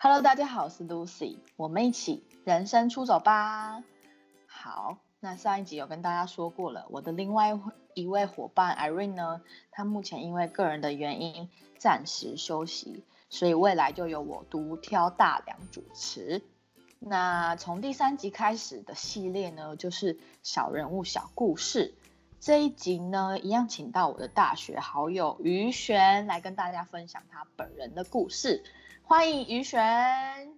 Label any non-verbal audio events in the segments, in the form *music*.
Hello，大家好，我是 Lucy，我们一起人生出走吧。好，那上一集有跟大家说过了，我的另外一位伙伴 Irene 呢，她目前因为个人的原因暂时休息，所以未来就由我独挑大梁主持。那从第三集开始的系列呢，就是小人物小故事。这一集呢，一样请到我的大学好友于璇来跟大家分享他本人的故事。欢迎于璇。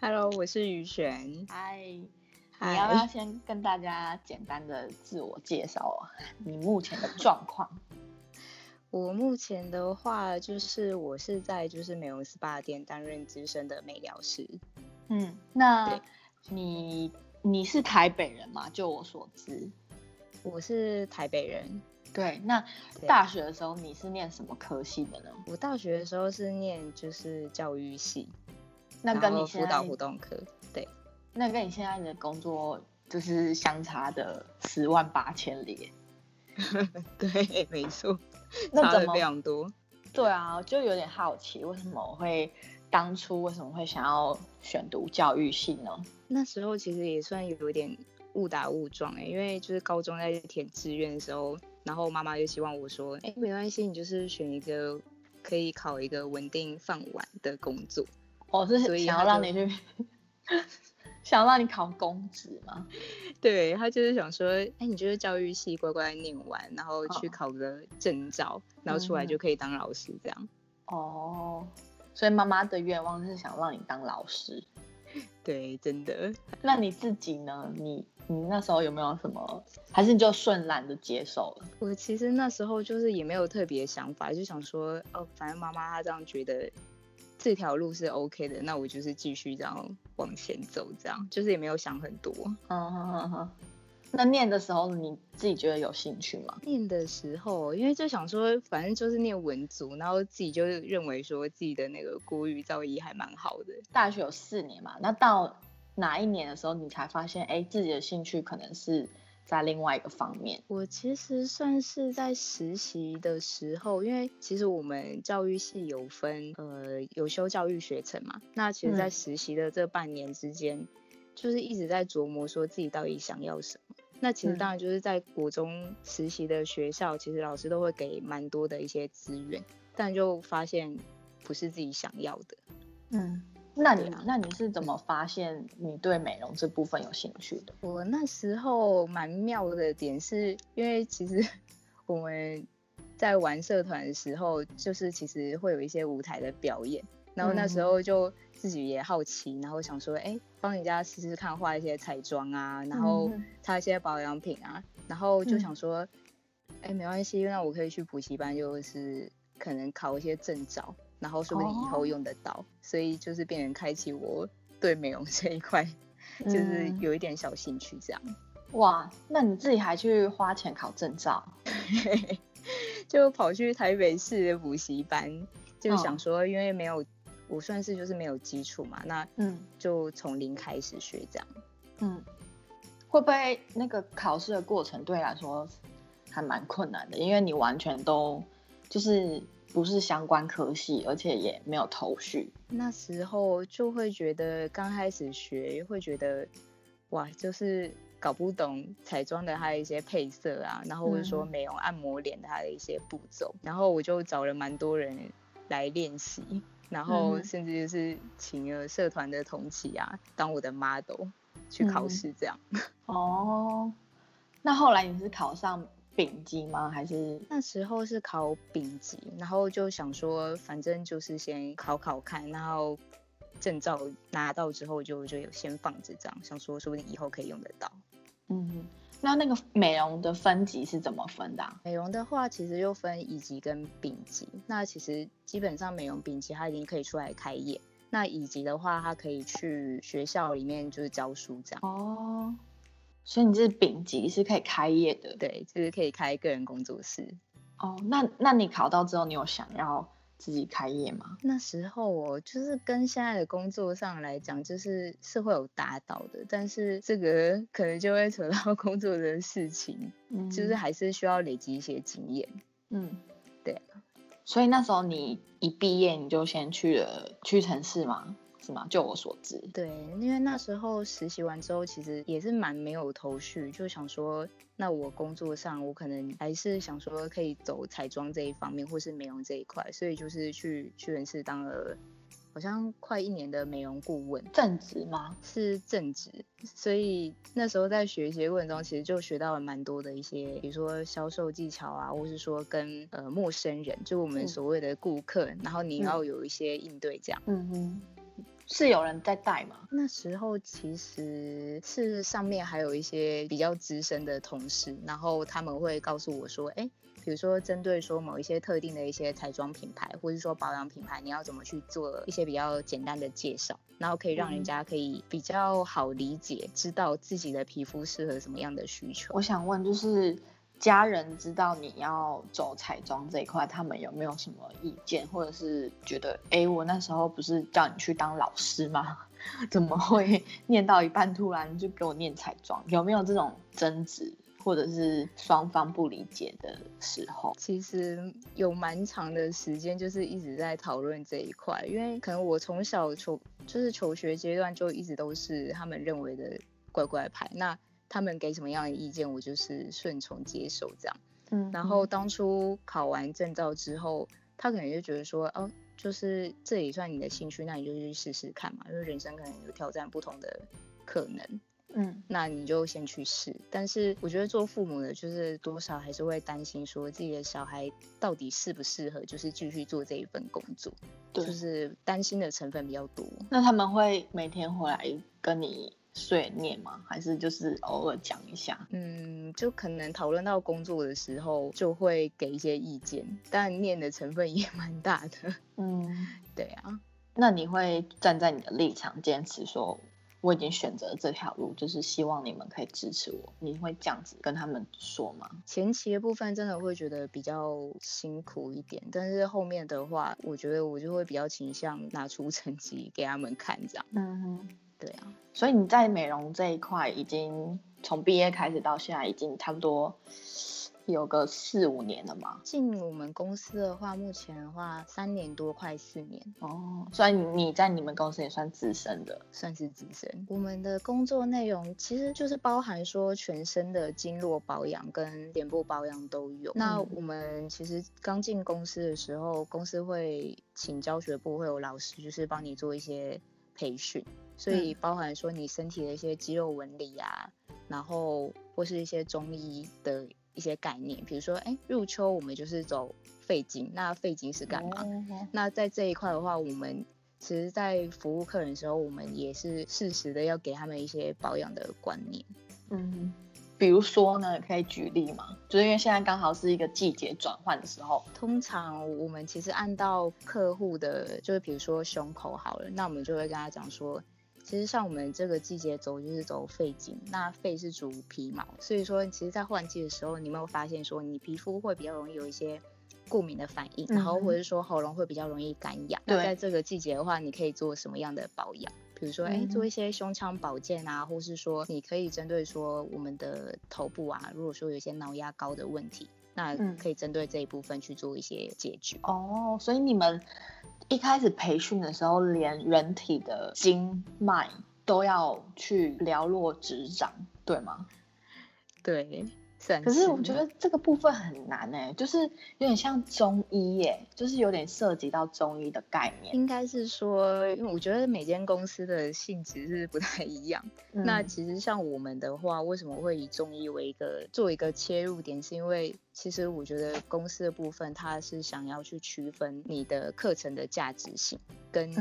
Hello，我是于璇。嗨，你要不要先跟大家简单的自我介绍你目前的状况？*laughs* 我目前的话，就是我是在就是美容 SPA 店担任资深的美疗师。嗯，那你你是台北人吗？就我所知。我是台北人，对，那大学的时候你是念什么科系的呢？我大学的时候是念就是教育系，那跟你辅导活动科。对，那跟你现在的工作就是相差的十万八千里。*laughs* 对，没错，那怎么非常多。对啊，就有点好奇，为什么我会当初为什么会想要选读教育系呢？那时候其实也算有一点误打误撞哎、因为就是高中在填志愿的时候，然后妈妈就希望我说，哎、没关系，你就是选一个可以考一个稳定饭碗的工作。我是所以想要让你去，*laughs* 想要让你考公职吗？*laughs* 对他就是想说，哎、你就是教育系乖乖念完，然后去哦考个证照，然后出来嗯就可以当老师这样。哦，所以妈妈的愿望是想让你当老师。对，真的。那你自己呢？你你那时候有没有什么，还是你就顺然的接受了？我其实那时候就是也没有特别想法，就想说，哦，反正妈妈她这样觉得这条路是 OK 的，那我就是继续这样往前走，这样就是也没有想很多。嗯哼哼哼。那念的时候你自己觉得有兴趣吗？念的时候，因为就想说，反正就是念文组，然后自己就认为说自己的那个国语造诣还蛮好的。大学有四年嘛，那到哪一年的时候你才发现，哎，自己的兴趣可能是在另外一个方面？我其实算是在实习的时候，因为其实我们教育系有分，呃，有修教育学程嘛。那其实，在嗯实习的这半年之间，就是一直在琢磨说自己到底想要什么。那其实嗯当然就是在国中实习的学校，其实老师都会给蛮多的一些资源，但就发现不是自己想要的。嗯，那你、啊那你是怎么发现你对美容这部分有兴趣的？我那时候蛮妙的点是，因为其实 *laughs* 我们在玩社团的时候，就是其实会有一些舞台的表演，然后那时候就自己也好奇，然后想说，哎、帮人家试试看画一些彩妆啊，然后嗯。擦一些保养品啊，然后就嗯。想说，哎、没关系，那我可以去补习班，就是可能考一些证照，然后说不定以后哦。用得到，所以就是变成开启我对美容这一块。就是嗯。有一点小兴趣这样，哇，那你自己还去花钱考证照？*laughs* 就跑去台北市的补习班，就想说，因为没有我算是就是没有基础嘛，那嗯就从零开始学这样。嗯，会不会那个考试的过程对你来说还蛮困难的？因为你完全都就是不是相关科系，而且也没有头绪。那时候就会觉得刚开始学会觉得哇，就是搞不懂彩妆的它的一些配色啊，然后或者说嗯美容按摩脸的它的一些步骤，然后我就找了蛮多人来练习，然后嗯甚至就是请了社团的同期啊当我的 model 去考嗯试这样。*laughs* 哦，那后来你是考上丙级吗？还是那时候是考丙级，然后就想说，反正就是先考考看，然后证照拿到之后就就有先放着这样，想说说不定以后可以用得到。嗯？那那个美容的分级是怎么分的、啊？美容的话，其实又分乙级跟丙级。那其实基本上美容丙级它已经可以出来开业，那乙级的话，它可以去学校里面就是教书这样。哦，所以你是丙级是可以开业的。对，就是可以开个人工作室。哦，那那你考到之后，你有想要自己开业吗？那时候我就是跟现在的工作上来讲，就是是会有达到的，但是这个可能就会扯到 *laughs* 工作的事情，嗯就是还是需要累积一些经验。嗯，对。所以那时候你一毕业你就先去了屈臣氏吗？是吗？就我所知，对，因为那时候实习完之后，其实也是蛮没有头绪，就想说，那我工作上我可能还是想说可以走彩妆这一方面，或是美容这一块，所以就是去屈臣氏当了。好像快一年的美容顾问，正职吗？是正职，所以那时候在学习过程中，其实就学到了蛮多的一些，比如说销售技巧啊，或是说跟呃陌生人，就我们所谓的顾客，然后你要有一些应对这样。嗯哼，是有人在带吗？那时候其实是上面还有一些比较资深的同事，然后他们会告诉我说，哎。比如说，针对说某一些特定的一些彩妆品牌，或者是说保养品牌，你要怎么去做一些比较简单的介绍，然后可以让人家可以比较好理解，知道自己的皮肤适合什么样的需求。我想问，就是家人知道你要走彩妆这一块，他们有没有什么意见，或者是觉得，哎，我那时候不是叫你去当老师吗？*laughs* 怎么会念到一半突然就给我念彩妆？有没有这种争执？或者是双方不理解的时候，其实有蛮长的时间，就是一直在讨论这一块。因为可能我从小求就是求学阶段就一直都是他们认为的乖乖牌，那他们给什么样的意见，我就是顺从接受这样。嗯，然后当初考完证照之后，他可能就觉得说，哦，就是这也算你的兴趣，那你就去试试看嘛，因为人生可能有挑战不同的可能。嗯，那你就先去试。但是我觉得做父母的，就是多少还是会担心，说自己的小孩到底适不适合，就是继续做这一份工作，就是担心的成分比较多。那他们会每天回来跟你碎念吗？还是就是偶尔讲一下？嗯，就可能讨论到工作的时候，就会给一些意见，但念的成分也 *laughs* 蛮大的。嗯，*laughs* 对啊。那你会站在你的立场坚持说？我已经选择这条路，就是希望你们可以支持我。你会这样子跟他们说吗？前期的部分真的会觉得比较辛苦一点，但是后面的话，我觉得我就会比较倾向拿出成绩给他们看，这样。嗯哼，对啊。所以你在美容这一块，已经从毕业开始到现在，已经差不多。有个四五年了嘛。进我们公司的话，目前的话三年多，快四年哦。所以你在你们公司也算资深的，算是资深。我们的工作内容其实就是包含说全身的经络保养跟脸部保养都有。那我们其实刚进公司的时候，公司会请教学部会有老师，就是帮你做一些培训，所以包含说你身体的一些肌肉纹理啊，然后或是一些中医的。一些概念，比如说，哎，入秋我们就是走肺经，那肺经是干嘛？那在这一块的话，我们其实，在服务客人的时候，我们也是适时的要给他们一些保养的观念。嗯，比如说呢，可以举例吗？就是因为现在刚好是一个季节转换的时候，通常我们其实按到客户的，就是比如说胸口好了，那我们就会跟他讲说。其实像我们这个季节走就是走肺经，那肺是主皮毛，所以说其实，在换季的时候，你有没有发现说你皮肤会比较容易有一些过敏的反应，然后或者是说喉咙会比较容易干痒？那在这个季节的话，你可以做什么样的保养？比如说，哎，做一些胸腔保健啊，或是说你可以针对说我们的头部啊，如果说有一些脑压高的问题，那可以针对这一部分去做一些解决。哦，所以你们。一开始培训的时候，连人体的经脉都要去了若指掌，对吗？对。可是我觉得这个部分很难哎，就是有点像中医耶，就是有点涉及到中医的概念。应该是说，因为我觉得每间公司的性质是不太一样。那其实像我们的话，为什么会以中医为一个做一个切入点？是因为其实我觉得公司的部分，它是想要去区分你的课程的价值性，跟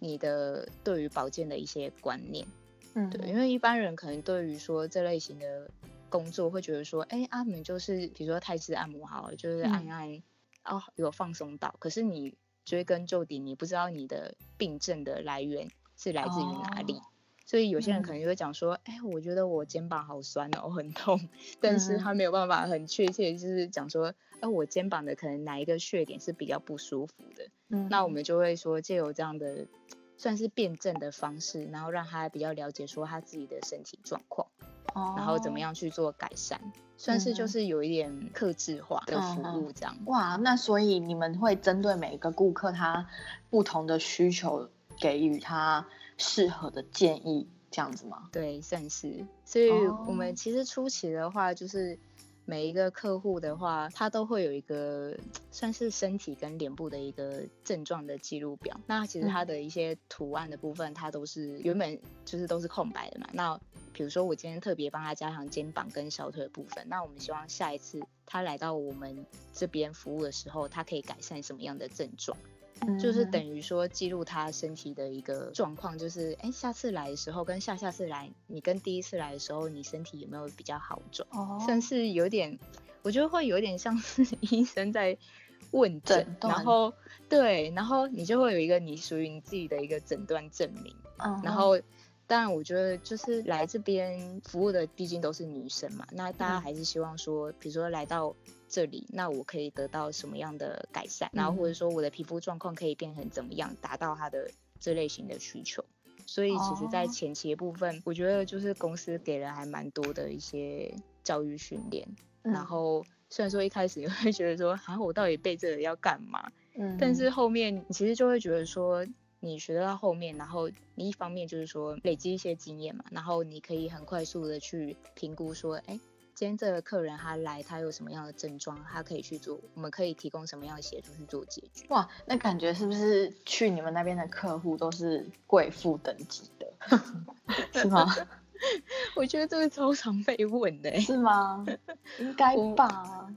你的对于保健的一些观念。嗯，对，因为一般人可能对于说这类型的。工作会觉得说，哎，阿明就是比如说泰式按摩好，就是按按，哦，有放松到。可是你追根究底，你不知道你的病症的来源是来自于哪里。所以有些人可能就会讲说，哎，我觉得我肩膀好酸哦，很痛。但是他没有办法很确切，就是讲说，哎，我肩膀的可能哪一个穴点是比较不舒服的。嗯，那我们就会说，借由这样的算是辩证的方式，然后让他比较了解说他自己的身体状况。然后怎么样去做改善？算是就是有一点克制化的服务这样。哇，那所以你们会针对每一个顾客他不同的需求，给予他适合的建议，这样子吗？对，算是。所以我们其实初期的话，就是每一个客户的话，他都会有一个算是身体跟脸部的一个症状的记录表。那其实他的一些图案的部分，它都是原本就是都是空白的嘛。那比如说，我今天特别帮他加强肩膀跟小腿的部分，那我们希望下一次他来到我们这边服务的时候，他可以改善什么样的症状？就是等于说记录他身体的一个状况，就是哎，下次来的时候跟下下次来，你跟第一次来的时候，你身体有没有比较好转？哦，算是有点，我觉得会有点像是医生在问诊，然后对，然后你就会有一个你属于你自己的一个诊断证明，嗯然后。当然，我觉得就是来这边服务的，毕竟都是女生嘛。那大家还是希望说，比如说来到这里，那我可以得到什么样的改善，然后或者说我的皮肤状况可以变成怎么样，达到他的这类型的需求。所以其实，在前期的部分，我觉得就是公司给了还蛮多的一些教育训练。然后虽然说一开始你会觉得说，啊，我到底背这个要干嘛？嗯，但是后面你其实就会觉得说。你学到后面，然后你一方面就是说累积一些经验嘛，然后你可以很快速的去评估说，哎，今天这个客人他来，他有什么样的症状，他可以去做，我们可以提供什么样的协助去做解决。哇，那感觉是不是去你们那边的客户都是贵妇等级的，*laughs* 是吗？*laughs* 我觉得这个超常被问的，*laughs* 是吗？应该吧，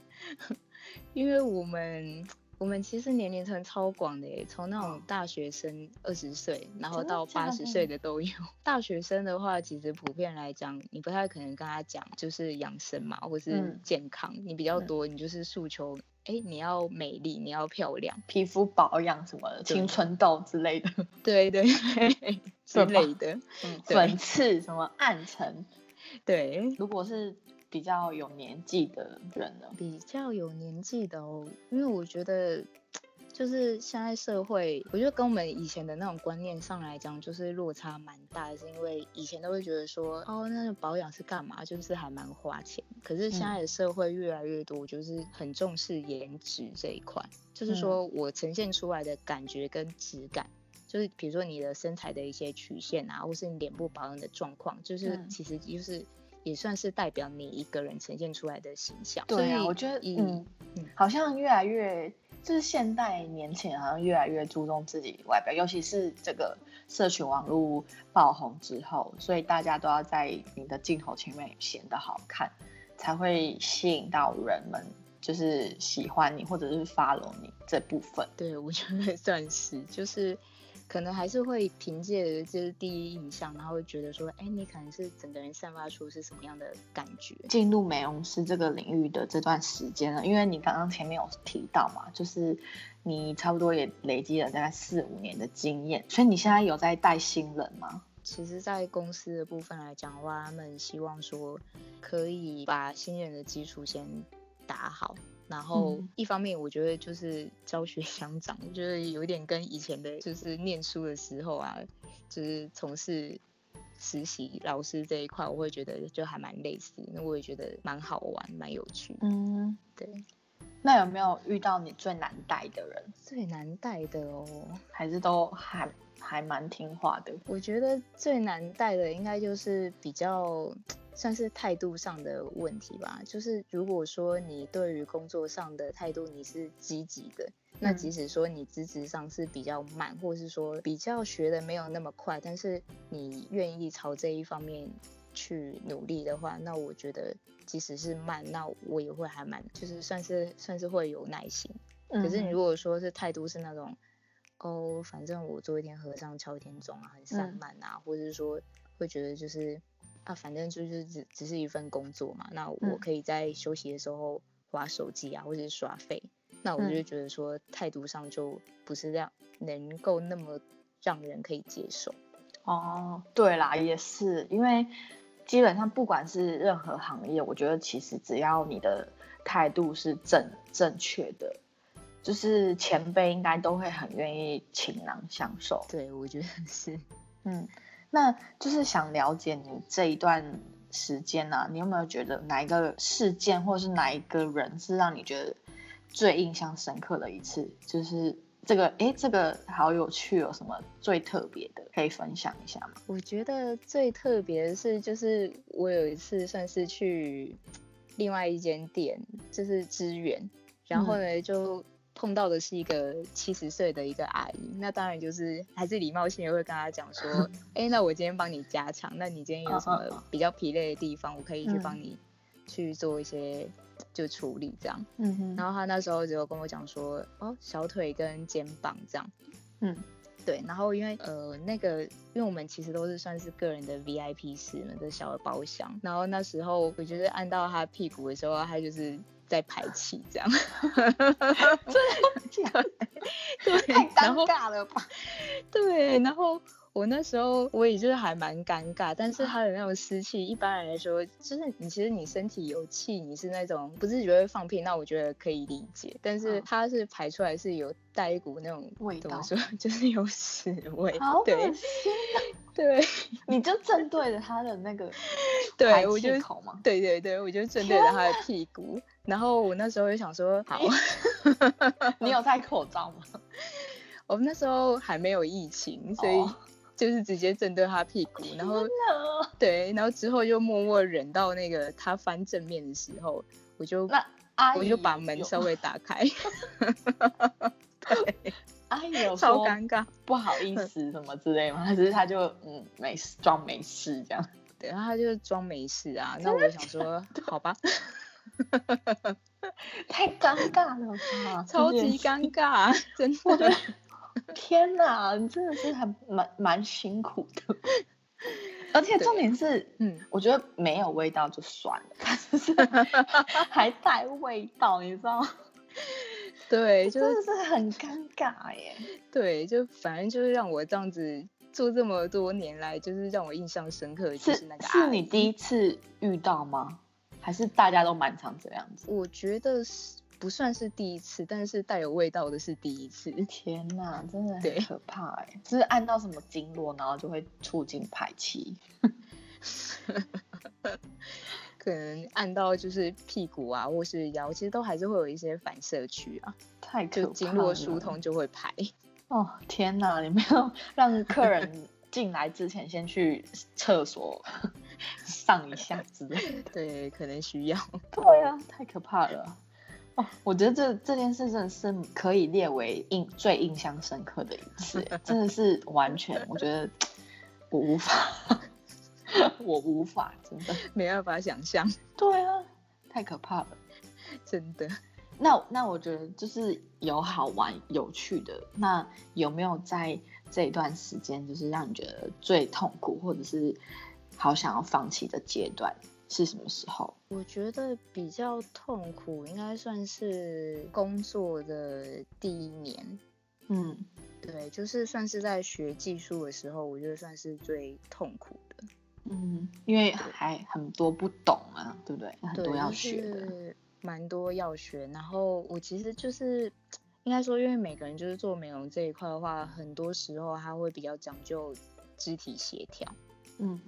因为我们。我们其实年龄层超广的耶，从那种大学生二十岁，然后到八十岁的都有。*laughs* 大学生的话，其实普遍来讲，你不太可能跟他讲就是养生嘛，或是健康，你比较多，你就是诉求，哎，你要美丽，你要漂亮，皮肤保养什么的，青春痘之类的，*laughs* 对对 *laughs* 之类的，粉刺什么暗沉，对，如果是。比较有年纪的人呢？比较有年纪的哦，因为我觉得，就是现在社会，我觉得跟我们以前的那种观念上来讲，就是落差蛮大的。是因为以前都会觉得说，哦，那个保养是干嘛？就是还蛮花钱。可是现在的社会越来越多，就是很重视颜值这一块，就是说我呈现出来的感觉跟质感，就是比如说你的身材的一些曲线啊，或是你脸部保养的状况，就是其实就是。也算是代表你一个人呈现出来的形象。对啊，我觉得嗯，好像越来越就是现代年轻人好像越来越注重自己外表，尤其是这个社群网络爆红之后，所以大家都要在你的镜头前面显得好看，才会吸引到人们，就是喜欢你或者是 follow 你这部分。对，我觉得算是就是。可能还是会凭借就是第一印象，然后会觉得说，哎，你可能是整个人散发出是什么样的感觉？进入美容师这个领域的这段时间呢，因为你刚刚前面有提到嘛，就是你差不多也累积了大概四五年的经验，所以你现在有在带新人吗？其实，在公司的部分来讲的话，他们希望说可以把新人的基础先打好。然后一方面，我觉得就是教学 *laughs* 相长，我觉得有点跟以前的，就是念书的时候啊，就是从事实习老师这一块，我会觉得就还蛮类似。那我也觉得蛮好玩，蛮有趣。嗯，对。那有没有遇到你最难带的人？最难带的哦，还是都还还蛮听话的？我觉得最难带的应该就是比较。算是态度上的问题吧，就是如果说你对于工作上的态度你是积极的，那即使说你资质上是比较慢，或是说比较学的没有那么快，但是你愿意朝这一方面去努力的话，那我觉得即使是慢，那我也会还蛮，就是算是算是会有耐心。可是你如果说是态度是那种，哦，反正我做一天和尚敲一天钟啊，很散漫啊，或者是说会觉得就是。啊，反正就是只只是一份工作嘛，那我可以在休息的时候划手机啊，或者是刷费，那我就觉得说态度上就不是这样，能够那么让人可以接受。哦，对啦，也是，因为基本上不管是任何行业，我觉得其实只要你的态度是正正确的，就是前辈应该都会很愿意倾囊相授。对，我觉得是，嗯。那就是想了解你这一段时间呢，你有没有觉得哪一个事件或者是哪一个人是让你觉得最印象深刻的一次？就是这个，哎，这个好有趣，有什么最特别的可以分享一下吗？我觉得最特别的是，就是我有一次算是去另外一间店，就是支援，然后呢就。碰到的是一个七十岁的一个阿姨，那当然就是还是礼貌性也会跟她讲说，*laughs* 哎，那我今天帮你加强，那你今天有什么比较疲累的地方，我可以去帮你去做一些就处理这样。嗯哼。然后她那时候就跟我讲说，哦，小腿跟肩膀这样。嗯，对。然后因为呃那个，因为我们其实都是算是个人的 VIP 室的小的包厢，然后那时候我就是按到他屁股的时候，他就是。在排气这样，*laughs* 这样，*laughs* 对，太尴尬了吧？*laughs* 对，然后。我那时候我也就是还蛮尴尬，但是他的那种湿气，一般来说就是你其实你身体有气，你是那种不自觉会放屁，那我觉得可以理解。但是他是排出来是有带一股那种味道，怎么说 *laughs* 就是有屎味，好恶心。*laughs* 对，*laughs* 你就正对着他的那个对，我就对对对，我就正对着他的屁股。然后我那时候就想说，好，你有戴口罩吗？我们那时候还没有疫情，所以。就是直接震对他屁股，然后对，然后之后又默默忍到那个他翻正面的时候，我就那我就把门稍微打开，*laughs* 对，阿姨有超尴尬，不好意思什么之类吗？只是他就嗯没事装没事这样？对，然后他就装没事啊，那我想说好吧，太尴尬了吧，超级尴尬，真的。*laughs* 天哪，你真的是还蛮蛮辛苦的，*laughs* 而且重点是，嗯，我觉得没有味道就算了，*laughs* 是还带味道，你知道吗？对，真的是很尴尬耶。对，就反正就是让我这样子做这么多年来，就是让我印象深刻，就是那个。是你第一次遇到吗？还是大家都蛮常这样子？我觉得是。不算是第一次，但是带有味道的是第一次。*laughs* 天哪，真的很可怕哎！就是按到什么经络，然后就会促进排气。*laughs* 可能按到就是屁股啊，或是腰，其实都还是会有一些反射区啊。太可怕经络疏通就会排。*laughs* 哦天哪，你没有让客人进来之前先去厕所上一下之类？对，可能需要。对啊，太可怕了。我觉得这这件事真的是可以列为印最印象深刻的一次，真的是完全，我觉得我无法，*laughs* 我无法，真的没办法想象。*laughs* 对啊，太可怕了，*laughs* 真的。那那我觉得就是有好玩有趣的，那有没有在这一段时间，就是让你觉得最痛苦，或者是好想要放弃的阶段？是什么时候？我觉得比较痛苦，应该算是工作的第一年。嗯，对，就是算是在学技术的时候，我觉得算是最痛苦的。嗯，因为还很多不懂啊，对不对？很多要学的，蛮多要学。然后我其实就是应该说，因为每个人就是做美容这一块的话，很多时候他会比较讲究肢体协调。嗯。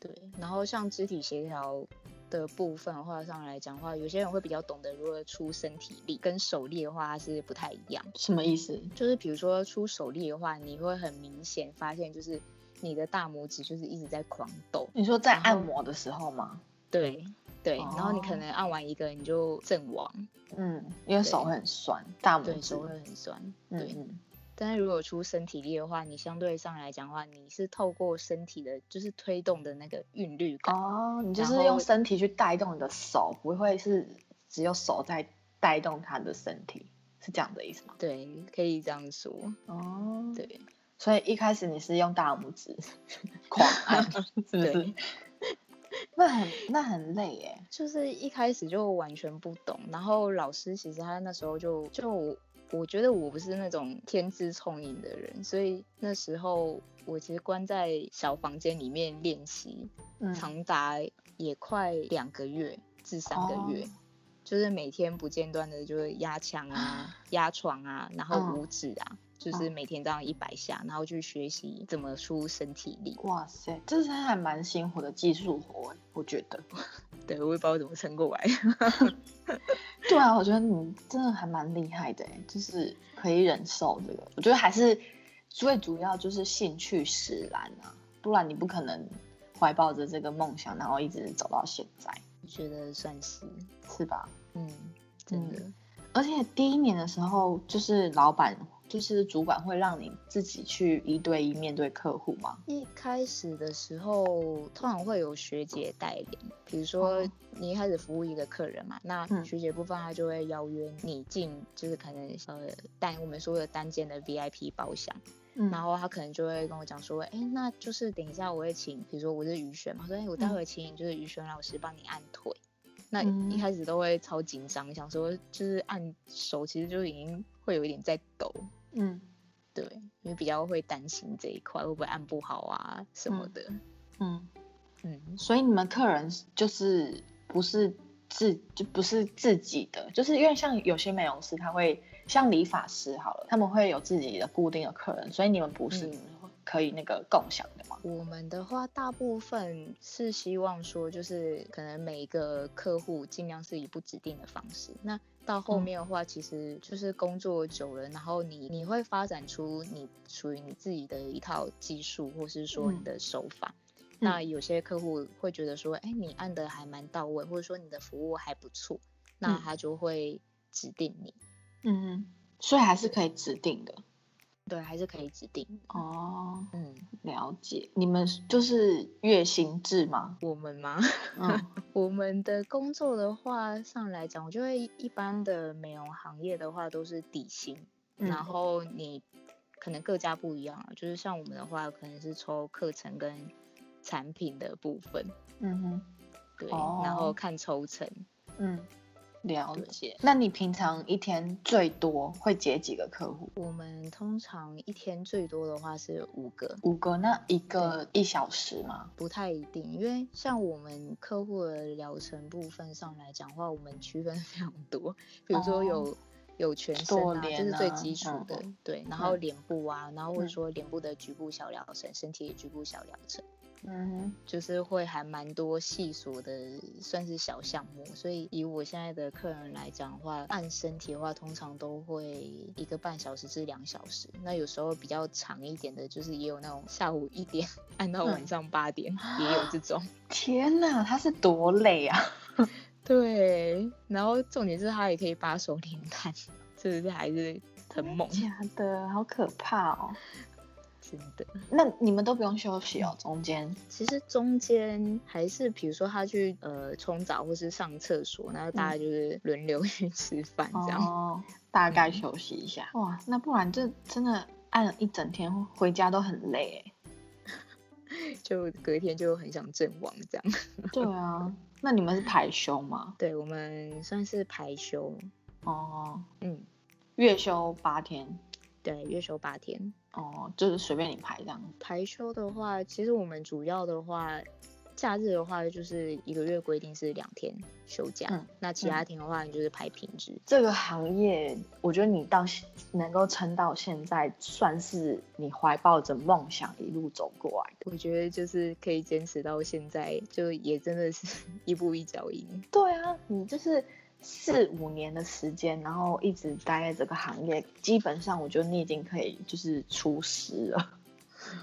对，然后像肢体协调的部分的话上来讲的话，有些人会比较懂得如何出身体力，跟手力的话是不太一样。什么意思？就是比如说出手力的话，你会很明显发现，就是你的大拇指就是一直在狂抖。你说在按摩的时候吗？对对，然后你可能按完一个你就阵亡。嗯，因为手会很酸，大拇指手会很酸。对。但是如果出身体力的话，你相对上来讲的话，你是透过身体的，就是推动的那个韵律感哦，你就是用身体去带动你的手，不会是只有手在带动他的身体，是这样的意思吗？对，可以这样说哦。对，所以一开始你是用大拇指 *laughs* 狂按，是不是？*laughs* 那很那很累耶，就是一开始就完全不懂，然后老师其实他那时候就就。我觉得我不是那种天资聪颖的人，所以那时候我其实关在小房间里面练习，长达也快两个月至三个月，就是每天不间断的，就是压墙啊、压床啊，然后五指啊，就是每天这样一百下，然后去学习怎么出身体力。哇塞，这是还蛮辛苦的技术活，我觉得。*laughs* 对，我也不知道怎么撑过来。*laughs* 对啊，我觉得你真的还蛮厉害的，就是可以忍受这个。我觉得还是最主要就是兴趣使然啊，不然你不可能怀抱着这个梦想，然后一直走到现在。我觉得算是是吧？嗯，真的。而且第一年的时候，就是老板。就是主管会让你自己去一对一面对客户吗？一开始的时候，通常会有学姐带领。比如说你一开始服务一个客人嘛，那学姐部分她就会邀约你进，就是可能呃带我们说的单间的 VIP 包厢。嗯，然后他可能就会跟我讲说，哎，那就是等一下我会请，比如说我是于璇嘛，说哎我待会请就是于璇老师帮你按腿。那一开始都会超紧张，想说就是按手其实就已经会有一点在抖。嗯，对，因为比较会担心这一块会不会按不好啊什么的。嗯嗯，所以你们客人就是不是自就不是自己的，就是因为像有些美容师他会像理发师好了，他们会有自己的固定的客人，所以你们不是可以那个共享的吗？我们的话大部分是希望说，就是可能每一个客户尽量是以不指定的方式。那到后面的话，其实就是工作久了，然后你你会发展出你属于你自己的一套技术，或是说你的手法。那有些客户会觉得说，哎，你按的还蛮到位，或者说你的服务还不错，那他就会指定你。嗯，所以还是可以指定的。对，还是可以指定哦。嗯，了解。你们就是月薪制吗？我们吗？嗯，*laughs* 我们的工作的话上来讲，我觉得一般的美容行业的话都是底薪，然后你可能各家不一样啊。就是像我们的话，可能是抽课程跟产品的部分。嗯哼。对，然后看抽成。嗯。了解，那你平常一天最多会接几个客户？我们通常一天最多的话是五个，五个，那一个一小时吗？不太一定，因为像我们客户的疗程部分上来讲话，我们区分 *laughs* 非常多，比如说有有全身啊，这是最基础的，对，然后脸部啊，然后或者说脸部的局部小疗程，身体的局部小疗程。嗯，就是会还蛮多细琐的，算是小项目。所以以我现在的客人来讲的话，按身体的话，通常都会一个半小时至两小时。那有时候比较长一点的，就是也有那种下午一点 *laughs* 按到晚上八点，也有这种。*gasps* 天哪，他是多累啊！*laughs* 对，然后重点是他也可以把手连弹，*laughs* 是不是还是很猛？假的，好可怕哦。真的，那你们都不用休息哦。中间其实中间还是，比如说他去呃冲澡或是上厕所，然后大家就是轮流 *laughs* 去吃饭这样。哦，大概休息一下。哇，那不然这真的按了一整天，回家都很累 *laughs* 就隔天就很想阵亡这样。对啊，那你们是排休吗？对，我们算是排休。哦，嗯，月休八天。对，月休八天。哦，就是随便你排这样。排休的话，其实我们主要的话，假日的话就是一个月规定是两天休假。嗯。那其他天的话，你就是排平日。这个行业，我觉得你到能够撑到现在，算是你怀抱着梦想一路走过来。我觉得就是可以坚持到现在，就也真的是 *laughs* 一步一脚印。对啊，你就是。四五年的时间，然后一直待在这个行业，基本上我觉得你已经可以就是出师了。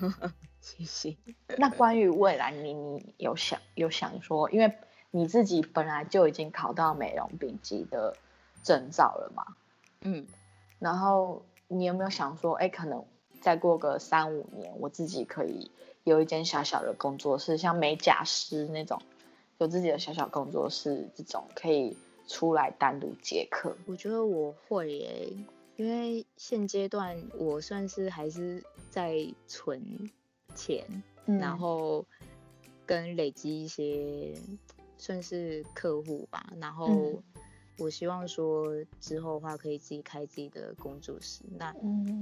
*laughs* 谢谢。那关于未来，你你有想有想说，因为你自己本来就已经考到美容丙级的证照了嘛？嗯。然后你有没有想说，哎，可能再过个三五年，我自己可以有一间小小的工作室，像美甲师那种，有自己的小小工作室，这种可以。出来单独接客，我觉得我会耶，因为现阶段我算是还是在存钱，然后跟累积一些算是客户吧，然后。我希望说之后的话可以自己开自己的工作室。那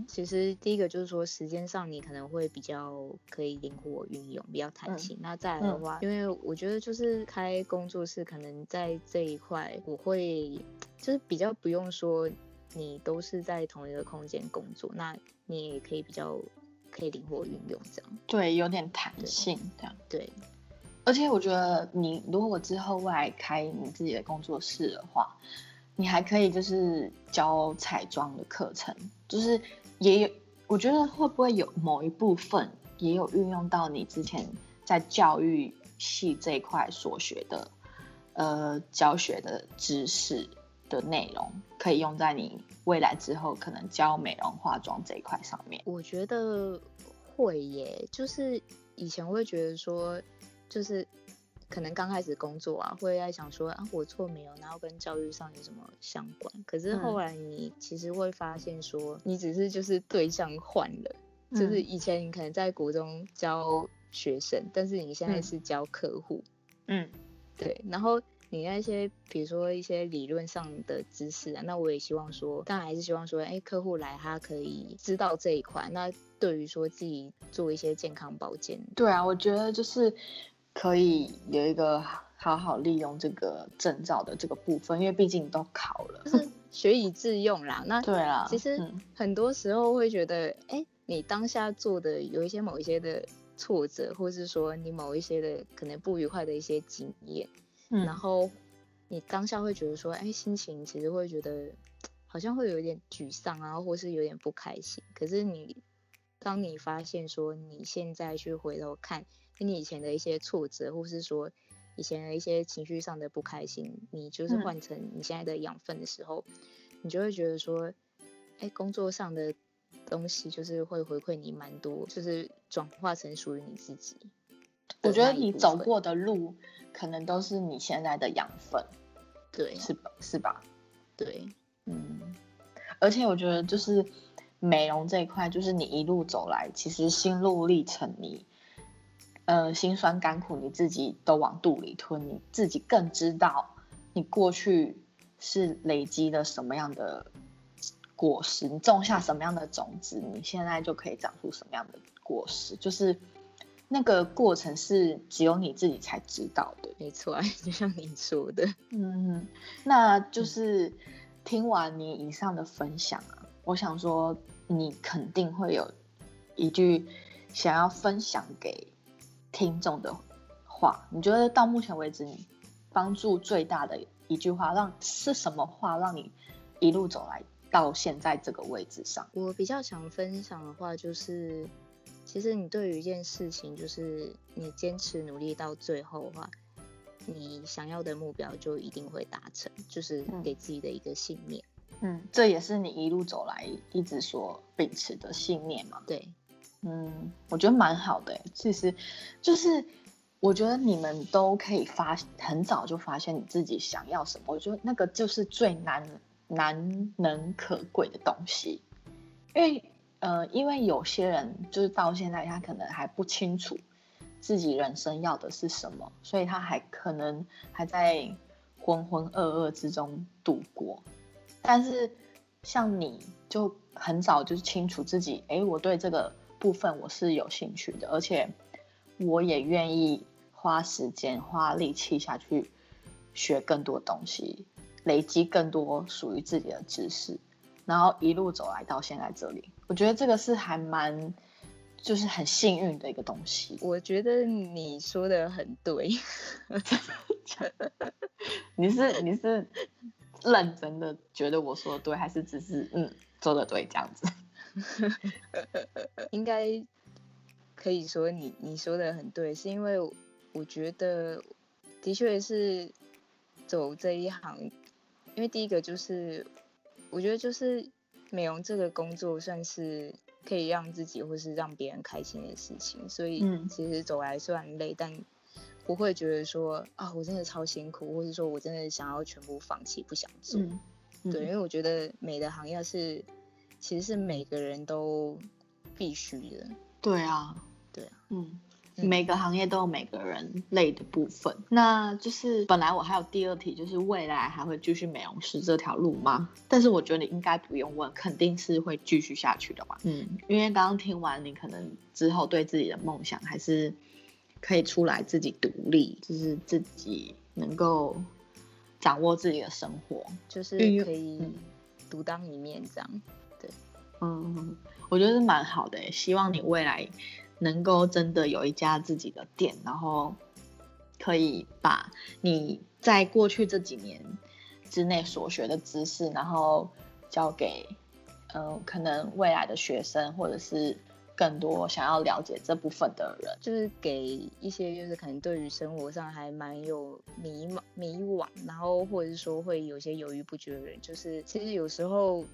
其实第一个就是说时间上你可能会比较可以灵活运用，比较弹性。那再来的话，因为我觉得就是开工作室可能在这一块我会就是比较不用说你都是在同一个空间工作，那你也可以比较可以灵活运用这样。对，有点弹性这样。对，而且我觉得你如果之后未来开你自己的工作室的话，你还可以就是教彩妆的课程，就是也有，我觉得会不会有某一部分也有运用到你之前在教育系这一块所学的呃教学的知识的内容，可以用在你未来之后可能教美容化妆这一块上面。我觉得会耶，就是以前会觉得说，就是可能刚开始工作啊，会在想说啊，我错没有，然后跟教育上有什么相关？可是后来你其实会发现说，你只是就是对象换了，就是以前你可能在国中教学生，但是你现在是教客户，嗯，对，然后。你那些，比如说一些理论上的知识啊，那我也希望说，当然还是希望说，哎，客户来他可以知道这一块。那对于说自己做一些健康保健，对啊，我觉得就是可以有一个好好利用这个证照的这个部分，因为毕竟都考了，就是学以致用啦。那对啦，其实很多时候会觉得，哎，你当下做的有一些某一些的挫折，或是说你某一些的可能不愉快的一些经验。然后你当下会觉得说，哎，心情其实会觉得好像会有点沮丧啊，或是有点不开心。可是你当你发现说，你现在去回头看你以前的一些挫折，或是说以前的一些情绪上的不开心，你就是换成你现在的养分的时候，你就会觉得说，哎，工作上的东西就是会回馈你蛮多，就是转化成属于你自己。我觉得你走过的路。可能都是你现在的养分，对，是吧？是吧？对，嗯，而且我觉得就是美容这一块，就是你一路走来，其实心路历程，你呃辛酸甘苦，你自己都往肚里吞，你自己更知道你过去是累积了什么样的果实，你种下什么样的种子，你现在就可以长出什么样的果实，就是。那个过程是只有你自己才知道的，没错，就像你说的，*laughs* 嗯，那就是听完你以上的分享啊，我想说你肯定会有一句想要分享给听众的话，你觉得到目前为止你帮助最大的一句话，让是什么话让你一路走来到现在这个位置上？我比较想分享的话就是。其实你对于一件事情，就是你坚持努力到最后的话，你想要的目标就一定会达成，就是给自己的一个信念。嗯，这也是你一路走来一直所秉持的信念嘛？对，嗯，我觉得蛮好的。其实，就是我觉得你们都可以发很早就发现你自己想要什么，我觉得那个就是最难难能可贵的东西，因为。呃，因为有些人就是到现在他可能还不清楚自己人生要的是什么，所以他还可能还在浑浑噩噩之中度过。但是像你就很早就清楚自己，哎，我对这个部分我是有兴趣的，而且我也愿意花时间花力气下去学更多东西，累积更多属于自己的知识。然后一路走来到现在这里，我觉得这个是还蛮，就是很幸运的一个东西。我觉得你说的很对，*laughs* 你是你是认真的觉得我说的对，还是只是嗯做的对这样子？*laughs* 应该可以说你你说的很对，是因为我觉得的确是走这一行，因为第一个就是。我觉得就是美容这个工作算是可以让自己或是让别人开心的事情，所以其实走来虽然累，但不会觉得说啊我真的超辛苦，或是说我真的想要全部放弃不想做。对，因为我觉得美的行业是其实是每个人都必须的。对啊，对啊，嗯。每个行业都有每个人累的部分，那就是本来我还有第二题，就是未来还会继续美容师这条路吗？但是我觉得你应该不用问，肯定是会继续下去的吧。嗯，因为刚刚听完，你可能之后对自己的梦想还是可以出来自己独立，就是自己能够掌握自己的生活，就是可以独当一面这样。对，嗯，我觉得是蛮好的，希望你未来能够真的有一家自己的店，然后可以把你在过去这几年之内所学的知识，然后交给嗯可能未来的学生或者是。更多想要了解这部分的人，就是给一些就是可能对于生活上还蛮有迷茫、迷惘，然后或者是说会有些犹豫不决的人，就是其实有时候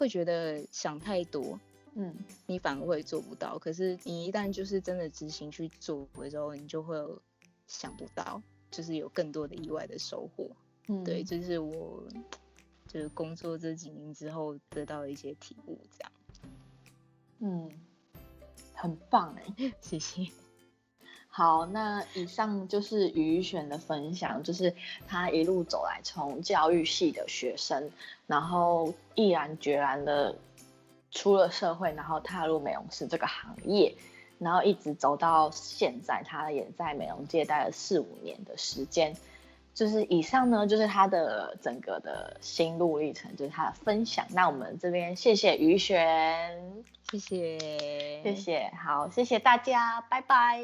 会觉得想太多，嗯，你反而会做不到。可是你一旦就是真的执行去做的时候，你就会想不到，就是有更多的意外的收获。嗯，对，就是我就是工作这几年之后得到的一些体悟，这样，嗯。很棒哎，谢谢。好，那以上就是于璇的分享，就是他一路走来，从教育系的学生，然后毅然决然的出了社会，然后踏入美容师这个行业，然后一直走到现在，他也在美容界待了四五年的时间。就是以上呢，就是他的整个的心路历程，就是他的分享。那我们这边谢谢于璇，谢谢，谢谢，好，谢谢大家，拜拜。